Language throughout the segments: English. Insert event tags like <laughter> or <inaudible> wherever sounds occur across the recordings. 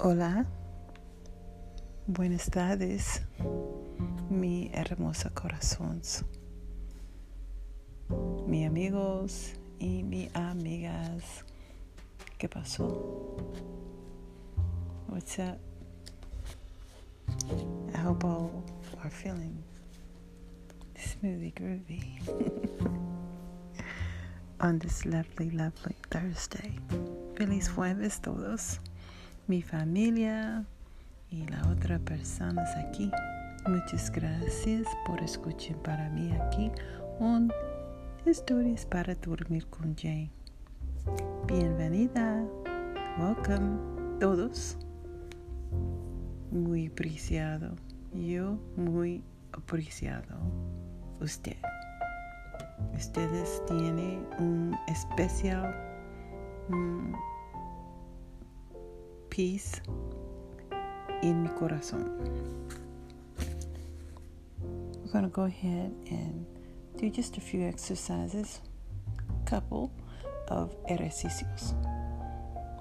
Hola, buenas tardes, mi hermosa corazón, mi amigos y mi amigas. ¿Qué pasó? What's up? I hope all are feeling smoothie groovy <laughs> on this lovely, lovely Thursday. Feliz jueves todos. Mi familia y las otras personas aquí. Muchas gracias por escuchar para mí aquí un Historias para dormir con Jane. Bienvenida. Welcome todos. Muy apreciado. Yo muy apreciado. Usted. Ustedes tienen un especial peace in mi corazón. We're going to go ahead and do just a few exercises, couple of ejercicios.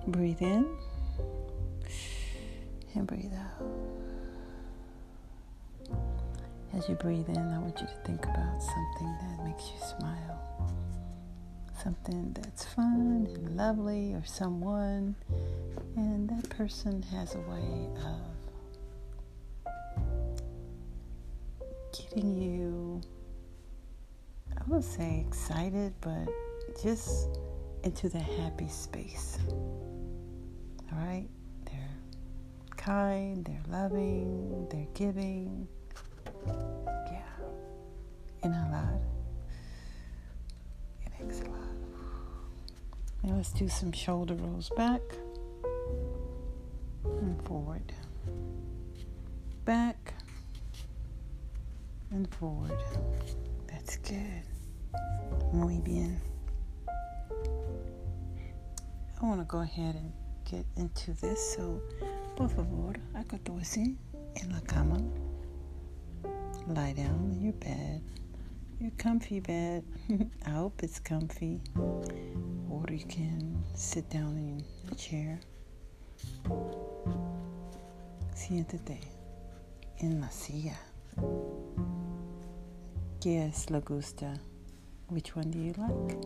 Breathe in and breathe out. As you breathe in, I want you to think about something that makes you smile. Something that's fun and lovely, or someone that person has a way of getting you, I would say excited, but just into the happy space. All right? They're kind, they're loving, they're giving. Yeah. In a lot. It makes a lot. Now let's do some shoulder rolls back forward, back and forward. That's good. Muy bien. I want to go ahead and get into this. So, por favor, acostese en la cama. Lie down in your bed, your comfy bed. <laughs> I hope it's comfy. Or you can sit down in a chair. Siéntete en la silla. ¿Qué es la gusta? Which one do you like?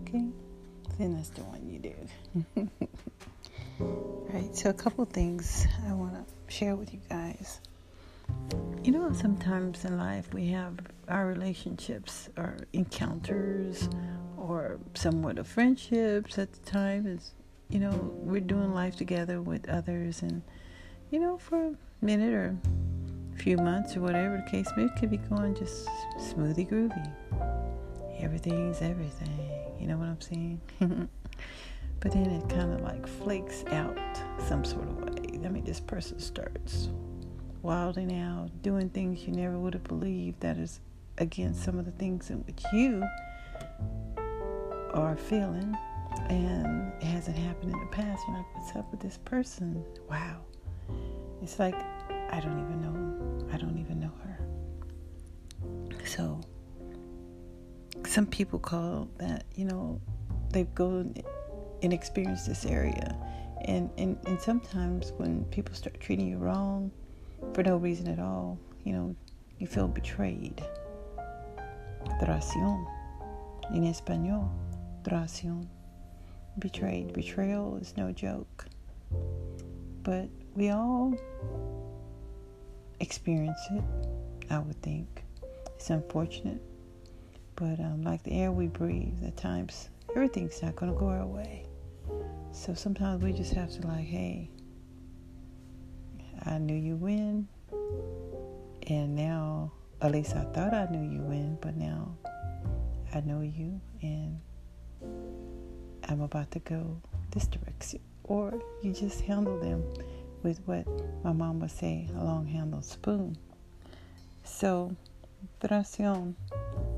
Okay, then that's the one you do. <laughs> right, so a couple things I want to share with you guys. You know, sometimes in life we have our relationships or encounters or somewhat of friendships at the time is you know, we're doing life together with others and, you know, for a minute or a few months or whatever the case may be, it could be going just smoothie groovy. Everything's everything. You know what I'm saying? <laughs> but then it kind of like flakes out some sort of way. I mean, this person starts wilding out, doing things you never would have believed that is against some of the things in which you are feeling and it hasn't happened in the past. You're like, what's up with this person? Wow. It's like, I don't even know. I don't even know her. So, some people call that, you know, they've gone and experienced this area. And, and, and sometimes when people start treating you wrong for no reason at all, you know, you feel betrayed. Traición. En español, traición betrayed. Betrayal is no joke. But we all experience it, I would think. It's unfortunate. But um, like the air we breathe, at times everything's not going to go our way. So sometimes we just have to, like, hey, I knew you win. And now, at least I thought I knew you win, but now I know you. And I'm about to go this direction. Or you just handle them with what my mom would say, a long handled spoon. So, traición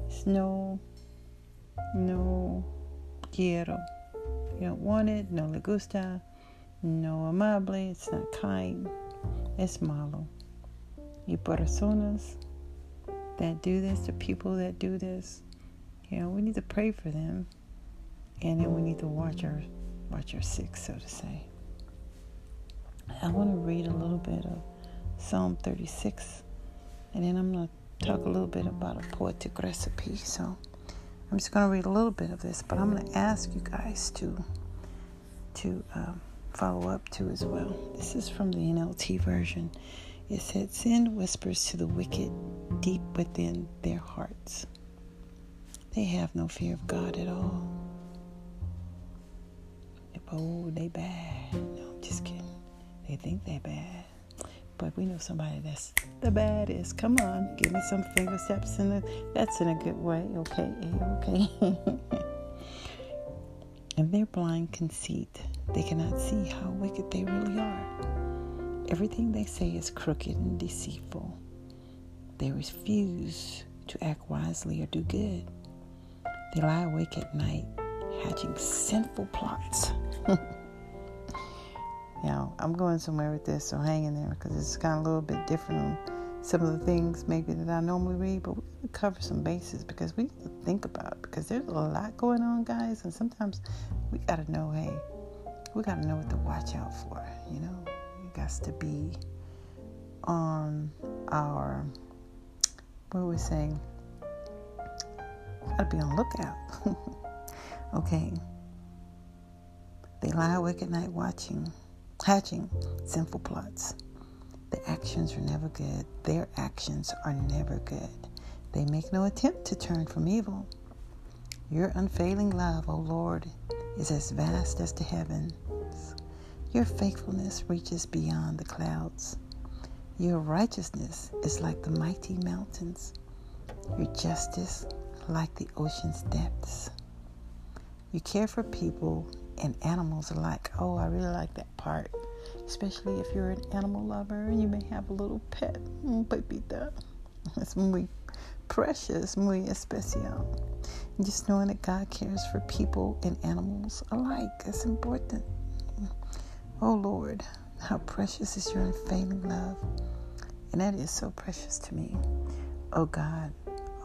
is no, no quiero. You don't want it, no le gusta, no amable, it's not kind, it's malo. Y personas that do this, the people that do this, you know, we need to pray for them and then we need to watch our watch our six, so to say. I want to read a little bit of Psalm 36, and then I'm going to talk a little bit about a poetic recipe. So I'm just going to read a little bit of this, but I'm going to ask you guys to to um, follow up to as well. This is from the NLT version. It said, Sin whispers to the wicked deep within their hearts. They have no fear of God at all. Oh, they bad. No, I'm just kidding. They think they're bad. But we know somebody that's the baddest. Come on, give me some finger steps in the that's in a good way. Okay, okay. <laughs> and their blind conceit, they cannot see how wicked they really are. Everything they say is crooked and deceitful. They refuse to act wisely or do good. They lie awake at night, hatching sinful plots. <laughs> now, I'm going somewhere with this, so hang in there because it's kind of a little bit different on some of the things maybe that I normally read, but we to cover some bases because we need to think about it because there's a lot going on, guys, and sometimes we got to know, hey, we got to know what to watch out for, you know? It got to be on our, what are we saying? Got to be on lookout. <laughs> okay. They lie awake at night watching, hatching sinful plots. The actions are never good. Their actions are never good. They make no attempt to turn from evil. Your unfailing love, O Lord, is as vast as the heavens. Your faithfulness reaches beyond the clouds. Your righteousness is like the mighty mountains. Your justice like the ocean's depths. You care for people and animals alike. Oh, I really like that part. Especially if you're an animal lover and you may have a little pet. Mm, Un pepita. <laughs> It's muy precious, muy especial. And just knowing that God cares for people and animals alike is important. Oh Lord, how precious is your unfailing love. And that is so precious to me. Oh God,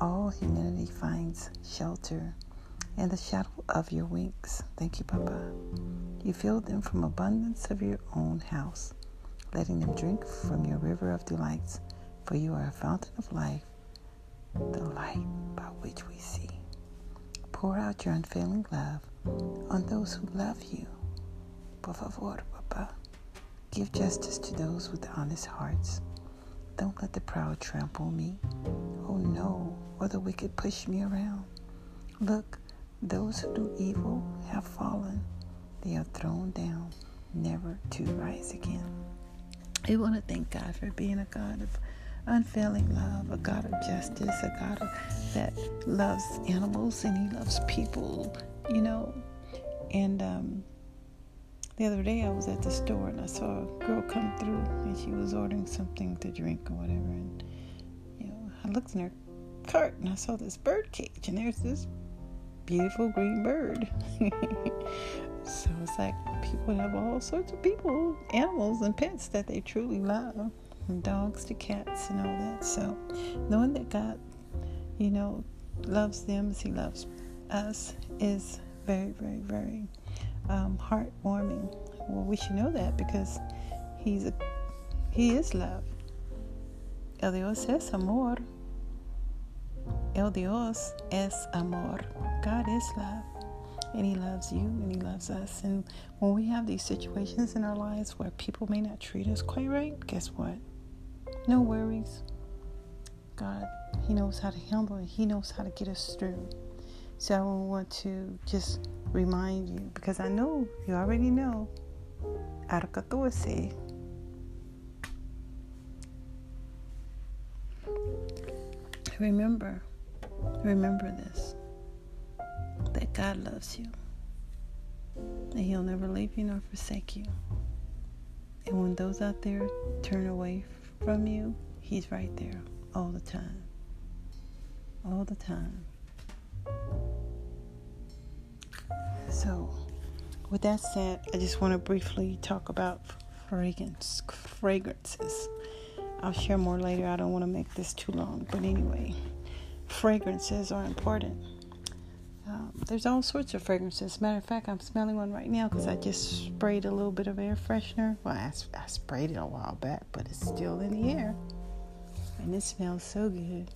all humanity finds shelter in the shadow of your wings. Thank you, Papa. You fill them from abundance of your own house, letting them drink from your river of delights, for you are a fountain of life, the light by which we see. Pour out your unfailing love on those who love you. Por favor, Papa. Give justice to those with honest hearts. Don't let the proud trample me. Oh no, or the wicked push me around. Look, those who do evil have fallen. They are thrown down, never to rise again. I want to thank God for being a God of unfailing love, a God of justice, a God of, that loves animals and He loves people, you know. And um, the other day I was at the store and I saw a girl come through and she was ordering something to drink or whatever. And, you know, I looked in her cart and I saw this bird cage and there's this beautiful green bird. <laughs> so it's like people have all sorts of people, animals, and pets that they truly love, from dogs to cats and all that. So knowing that God, you know, loves them as He loves us is very, very, very um, heartwarming. Well, we should know that because he's a, he is love. El Dios es amor. El Dios es amor. God is love. And He loves you and He loves us. And when we have these situations in our lives where people may not treat us quite right, guess what? No worries. God, He knows how to handle it, He knows how to get us through. So I want to just remind you because I know you already know. Arca Remember, remember this that God loves you, and He'll never leave you nor forsake you. And when those out there turn away from you, He's right there all the time. All the time. So, with that said, I just want to briefly talk about fragrance, fragrances. I'll share more later. I don't want to make this too long, but anyway, fragrances are important. Um, there's all sorts of fragrances. Matter of fact, I'm smelling one right now because I just sprayed a little bit of air freshener. Well, I, I sprayed it a while back, but it's still in the air. And it smells so good.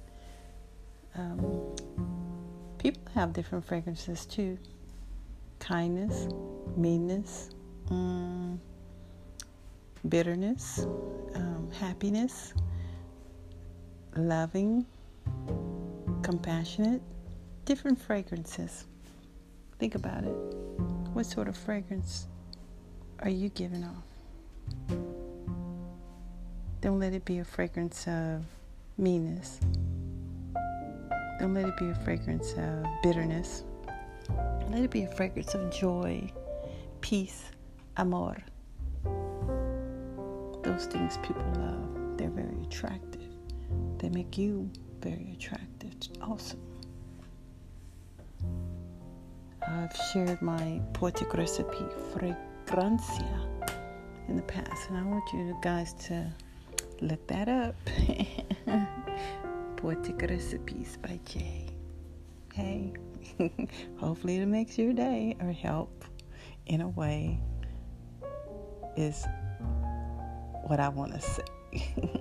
Um, people have different fragrances too kindness, meanness, um, bitterness, um, happiness, loving, compassionate, different fragrances. Think about it. What sort of fragrance are you giving off? Don't let it be a fragrance of meanness. Don't let it be a fragrance of bitterness. Let it be a fragrance of joy, peace, amor. Those things people love. They're very attractive. They make you very attractive. Awesome. I've shared my poetic recipe, Fragrancia, in the past, and I want you guys to look that up. <laughs> poetic Recipes by Jay. Hey, <laughs> hopefully it makes your day or help in a way is what I want to say. <laughs>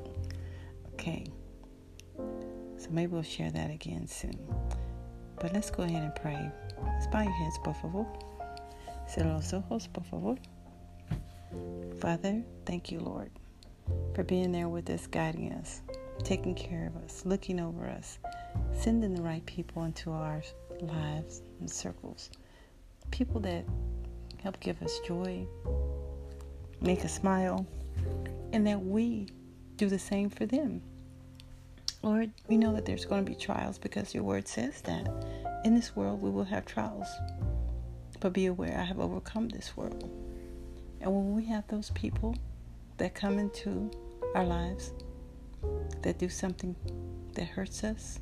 so maybe we'll share that again soon. But let's go ahead and pray. Let's bow your heads, por favor. Cierra los ojos, por favor. Father, thank you, Lord, for being there with us, guiding us, taking care of us, looking over us, sending the right people into our lives and circles. People that help give us joy, make us smile, and that we do the same for them. Lord, we know that there's going to be trials because your word says that. In this world, we will have trials. But be aware, I have overcome this world. And when we have those people that come into our lives that do something that hurts us,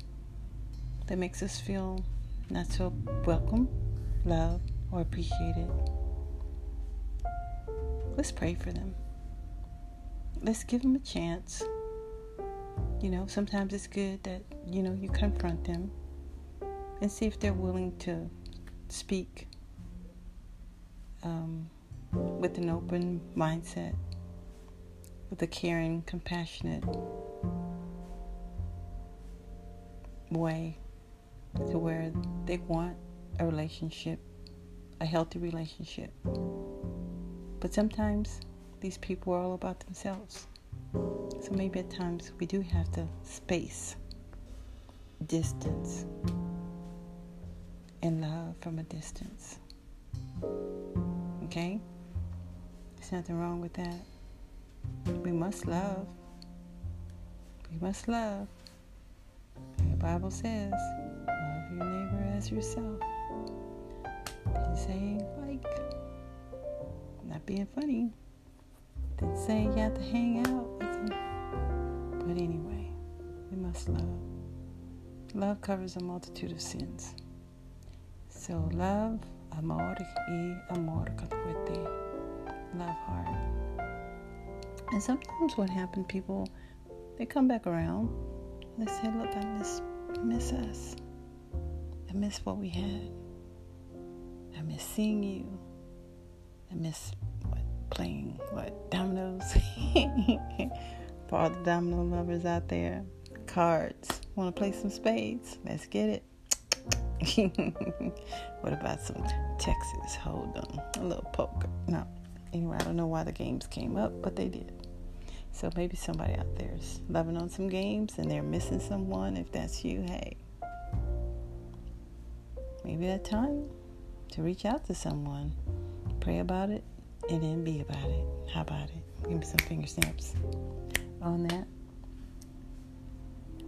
that makes us feel not so welcome, loved, or appreciated, let's pray for them. Let's give them a chance. You know, sometimes it's good that, you know, you confront them and see if they're willing to speak um, with an open mindset, with a caring, compassionate way to where they want a relationship, a healthy relationship. But sometimes these people are all about themselves. So maybe at times we do have to space, distance, and love from a distance. Okay? There's nothing wrong with that. We must love. We must love. The Bible says, love your neighbor as yourself. Didn't say like, not being funny. Didn't say you have to hang out with. But anyway, we must love. Love covers a multitude of sins. So love, amor y amor con fuerte. Love hard. And sometimes what happens, people, they come back around. They say, look, I miss, miss us. I miss what we had. I miss seeing you. I miss playing what dominoes. <laughs> For all the domino lovers out there, cards. Want to play some spades? Let's get it. <laughs> what about some Texas Hold'em? A little poker. No. Anyway, I don't know why the games came up, but they did. So maybe somebody out there is loving on some games and they're missing someone. If that's you, hey, maybe that time to reach out to someone, pray about it, and then be about it. How about it? Give me some finger snaps on that.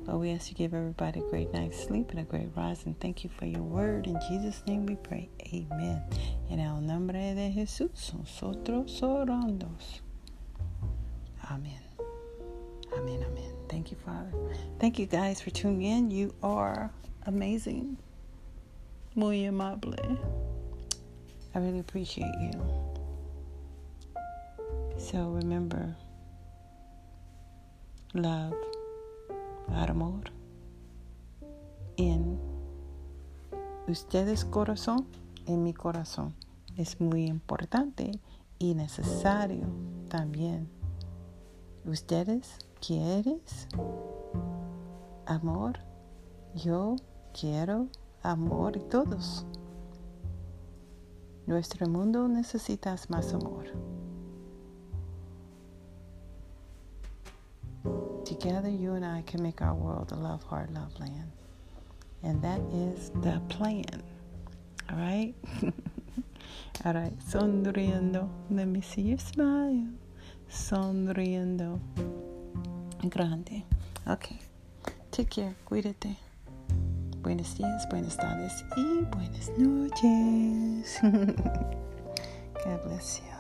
Lord, we ask you give everybody a great night's sleep and a great rise. And thank you for your word. In Jesus' name we pray. Amen. En el nombre de Jesús, nosotros oramos. Amen. Amen. Amen. Thank you, Father. Thank you guys for tuning in. You are amazing. Muy amable. I really appreciate you. So remember, love amor en ustedes corazón en mi corazón. Es muy importante y necesario también. Ustedes quieres amor. Yo quiero amor y todos. Nuestro mundo necesita más amor. Together, you and I can make our world a love heart, love land. And that is the plan. All right? <laughs> All right. Sonriendo. Let me see you smile. Sonriendo. Grande. Okay. Take care. Cuídate. Buenos días, buenas tardes y buenas noches. <laughs> God bless you.